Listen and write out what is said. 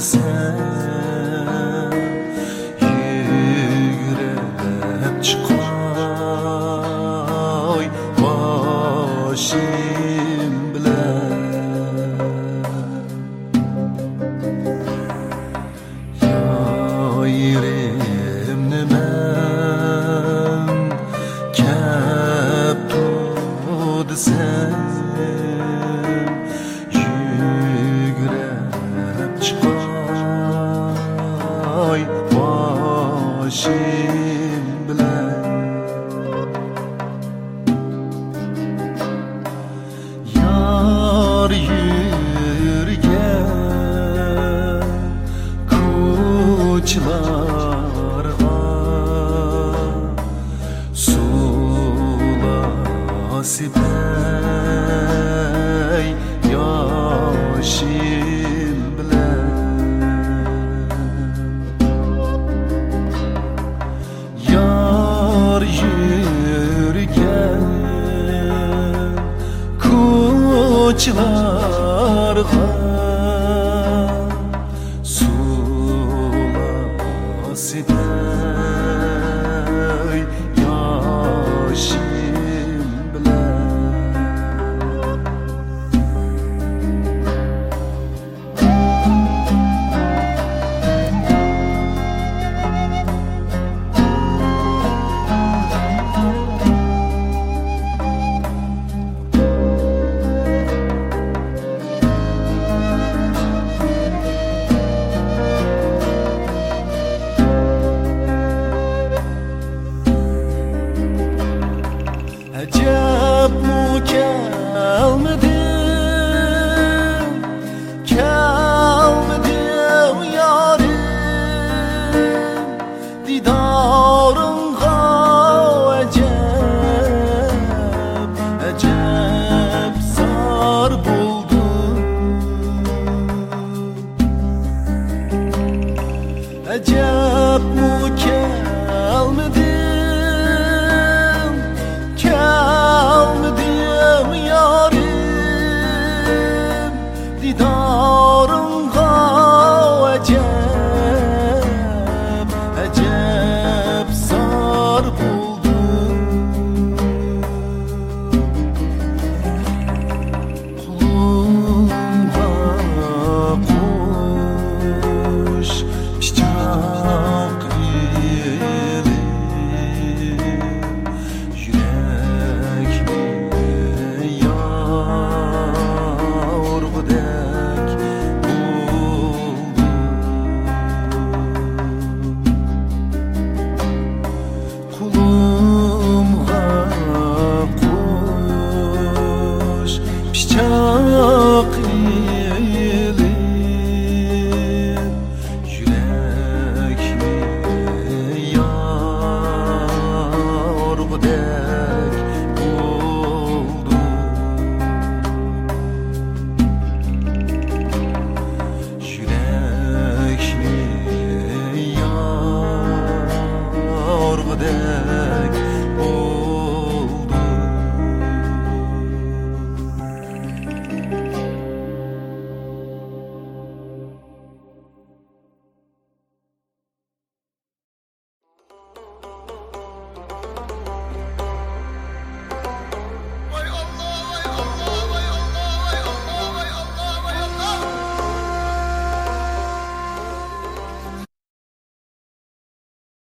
Christmas. Koçlarga Sula bilen Yar yürgen koçlarga 家。